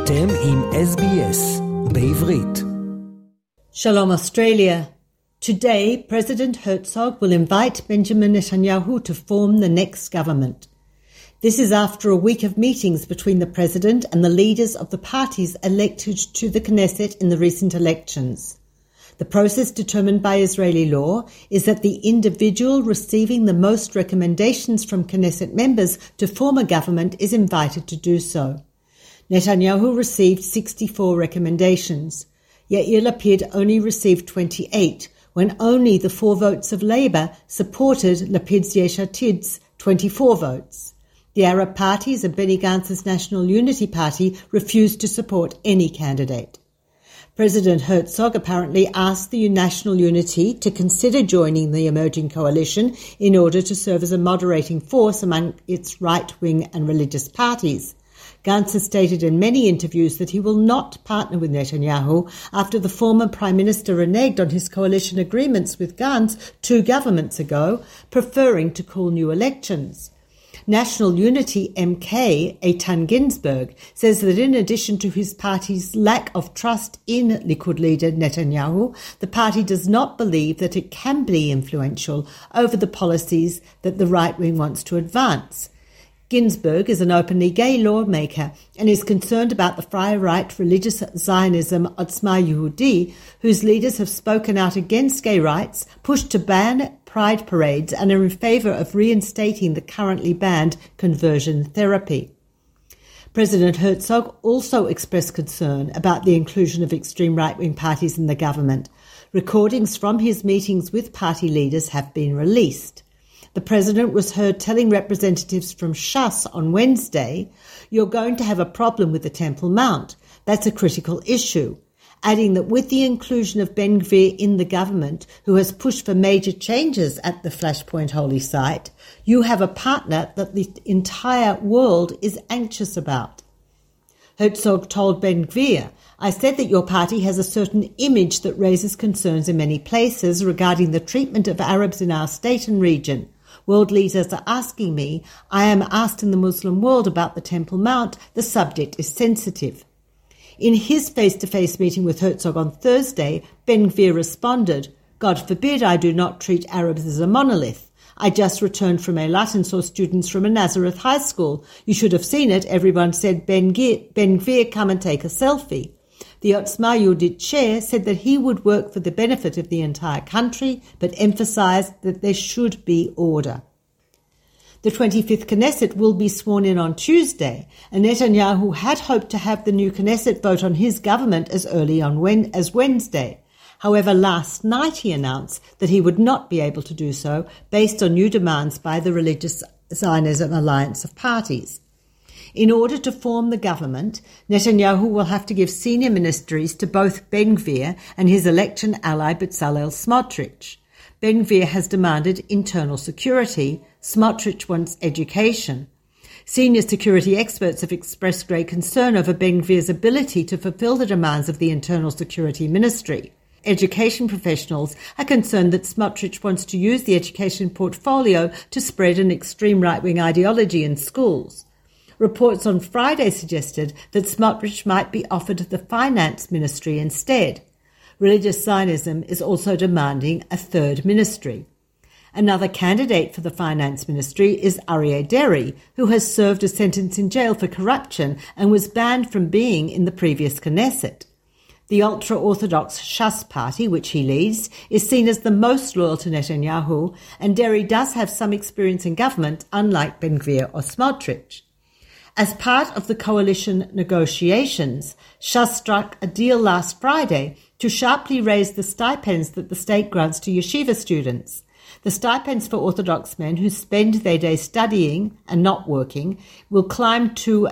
אתם עם SBS בעברית. Shalom Australia. Today, President Herzog will invite Benjamin Netanyahu to form the next government. This is after a week of meetings between the president and the leaders of the parties elected to the Knesset in the recent elections. The process determined by Israeli law is that the individual receiving the most recommendations from Knesset members to form a government is invited to do so. Netanyahu received 64 recommendations. Yair Lapid only received 28, when only the four votes of Labour supported Lapid's Yesh Atid's 24 votes. The Arab parties and Benny Gantz's National Unity Party refused to support any candidate. President Herzog apparently asked the National Unity to consider joining the emerging coalition in order to serve as a moderating force among its right-wing and religious parties. Gantz has stated in many interviews that he will not partner with Netanyahu after the former Prime Minister reneged on his coalition agreements with Gantz two governments ago, preferring to call new elections. National Unity MK Eitan Ginzburg says that in addition to his party's lack of trust in Likud leader Netanyahu, the party does not believe that it can be influential over the policies that the right wing wants to advance. Ginzburg is an openly gay lawmaker and is concerned about the far right religious Zionism Otzma Yehudi, whose leaders have spoken out against gay rights, pushed to ban pride parades, and are in favour of reinstating the currently banned conversion therapy. President Herzog also expressed concern about the inclusion of extreme right wing parties in the government. Recordings from his meetings with party leaders have been released. The president was heard telling representatives from Shas on Wednesday, You're going to have a problem with the Temple Mount. That's a critical issue. Adding that with the inclusion of Ben Gvir in the government, who has pushed for major changes at the Flashpoint Holy Site, you have a partner that the entire world is anxious about. Herzog told Ben Gvir, I said that your party has a certain image that raises concerns in many places regarding the treatment of Arabs in our state and region. World leaders are asking me, I am asked in the Muslim world about the Temple Mount, the subject is sensitive. In his face to face meeting with Herzog on Thursday, Ben Gvir responded, God forbid I do not treat Arabs as a monolith. I just returned from Eilat and saw students from a Nazareth high school. You should have seen it. Everyone said, ben Gvir come and take a selfie. The Otzma Yehudit chair said that he would work for the benefit of the entire country, but emphasized that there should be order. The 25th Knesset will be sworn in on Tuesday, and Netanyahu had hoped to have the new Knesset vote on his government as early on when, as Wednesday. However, last night he announced that he would not be able to do so based on new demands by the Religious Zionism Alliance of Parties. In order to form the government, Netanyahu will have to give senior ministries to both Ben Gvir and his election ally Bezalel Smotrich. Ben Gvir has demanded internal security. Smotrich wants education. Senior security experts have expressed great concern over Ben Gvir's ability to fulfill the demands of the Internal Security Ministry. Education professionals are concerned that Smotrich wants to use the education portfolio to spread an extreme right-wing ideology in schools. Reports on Friday suggested that Smotrich might be offered the finance ministry instead. Religious Zionism is also demanding a third ministry. Another candidate for the finance ministry is Aryeh Deri, who has served a sentence in jail for corruption and was banned from being in the previous Knesset. The ultra-Orthodox Shas party, which he leads, is seen as the most loyal to Netanyahu, and Deri does have some experience in government, unlike Ben Gvir or Smotrich. As part of the coalition negotiations, Shas struck a deal last Friday to sharply raise the stipends that the state grants to yeshiva students. The stipends for Orthodox men who spend their day studying and not working will climb to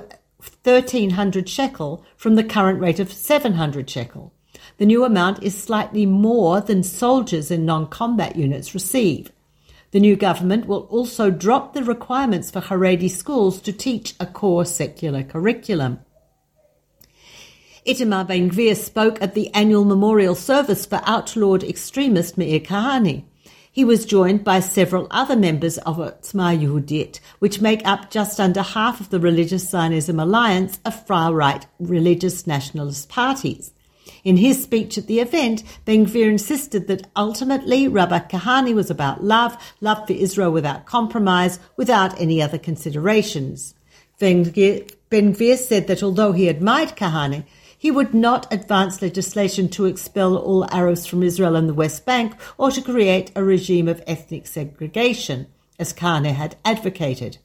1300 shekel from the current rate of 700 shekel. The new amount is slightly more than soldiers in non-combat units receive. The new government will also drop the requirements for Haredi schools to teach a core secular curriculum. Itamar Ben Gvir spoke at the annual memorial service for outlawed extremist Meir Kahane. He was joined by several other members of Otzma Yehudit, which make up just under half of the Religious Zionism Alliance of far-right religious nationalist parties. In his speech at the event, Ben Gvir insisted that ultimately Rabbi Kahane was about love, love for Israel without compromise, without any other considerations. Ben Gvir said that although he admired Kahane, he would not advance legislation to expel all Arabs from Israel and the West Bank or to create a regime of ethnic segregation, as Kahane had advocated.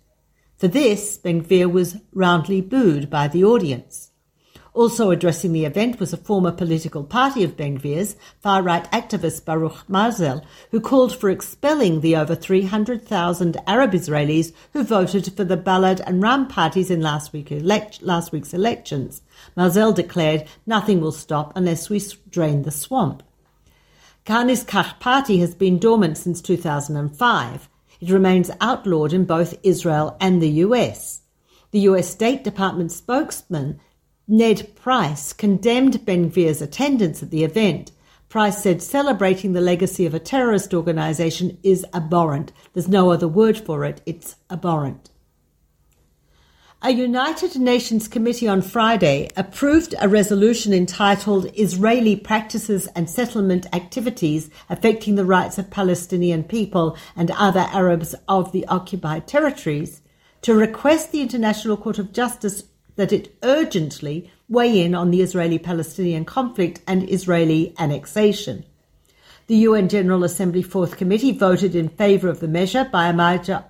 For this, Ben Gvir was roundly booed by the audience. Also addressing the event was a former political party of Ben Gvir's, far-right activist Baruch Marzel, who called for expelling the over 300,000 Arab Israelis who voted for the Balad and Ra'am parties in last, week elect- last week's elections. Marzel declared, nothing will stop unless we drain the swamp. Kahane's Kach party has been dormant since 2005. It remains outlawed in both Israel and the US. The US State Department spokesman Ned Price condemned Ben Gvir's attendance at the event. Price said celebrating the legacy of a terrorist organization is abhorrent. There's no other word for it. It's abhorrent. A United Nations committee on Friday approved a resolution entitled Israeli Practices and Settlement Activities Affecting the Rights of Palestinian People and Other Arabs of the Occupied Territories to request the International Court of Justice that it urgently weigh in on the Israeli Palestinian conflict and Israeli annexation. The UN General Assembly Fourth Committee voted in favour of the measure by a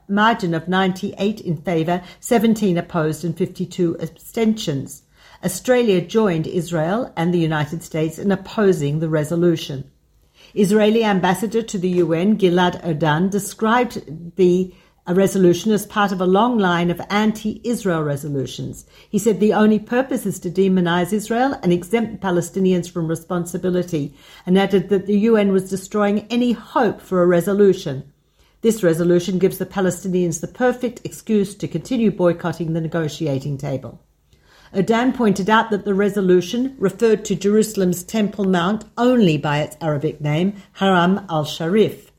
margin of 98 in favour, 17 opposed, and 52 abstentions. Australia joined Israel and the United States in opposing the resolution. Israeli ambassador to the UN, Gilad Erdan, described the a resolution as part of a long line of anti-Israel resolutions. He said the only purpose is to demonize Israel and exempt Palestinians from responsibility, and added that the UN was destroying any hope for a resolution. This resolution gives the Palestinians the perfect excuse to continue boycotting the negotiating table. Erdan pointed out that the resolution referred to Jerusalem's Temple Mount only by its Arabic name, Haram al-Sharif.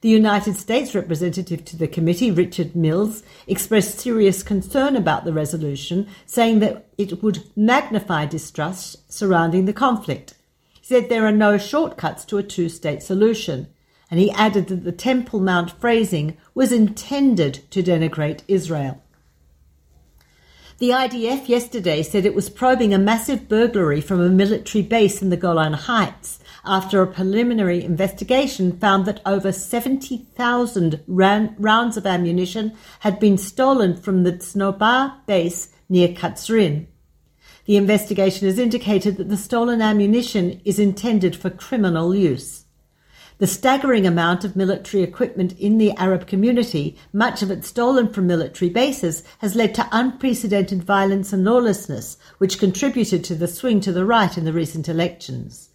The United States representative to the committee, Richard Mills, expressed serious concern about the resolution, saying that it would magnify distrust surrounding the conflict. He said there are no shortcuts to a two state solution, and he added that the Temple Mount phrasing was intended to denigrate Israel. The IDF yesterday said it was probing a massive burglary from a military base in the Golan Heights after a preliminary investigation found that over 70,000 rounds of ammunition had been stolen from the Tzanobar base near Katzrin. The investigation has indicated that the stolen ammunition is intended for criminal use. The staggering amount of military equipment in the Arab community, much of it stolen from military bases, has led to unprecedented violence and lawlessness, which contributed to the swing to the right in the recent elections.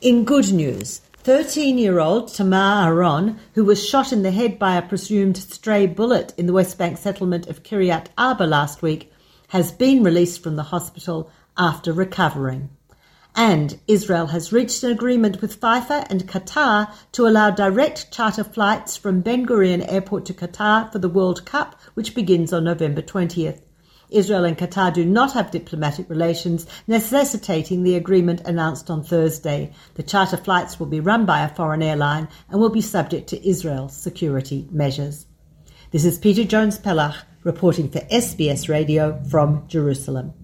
In good news, 13 year old Tamar Aron, who was shot in the head by a presumed stray bullet in the West Bank settlement of Kiryat Arba last week, has been released from the hospital after recovering. And Israel has reached an agreement with FIFA and Qatar to allow direct charter flights from Ben Gurion Airport to Qatar for the World Cup, which begins on November 20th. Israel and Qatar do not have diplomatic relations, necessitating the agreement announced on Thursday. The charter flights will be run by a foreign airline and will be subject to Israel's security measures. This is Peta Jones Pellach reporting for SBS Radio from Jerusalem.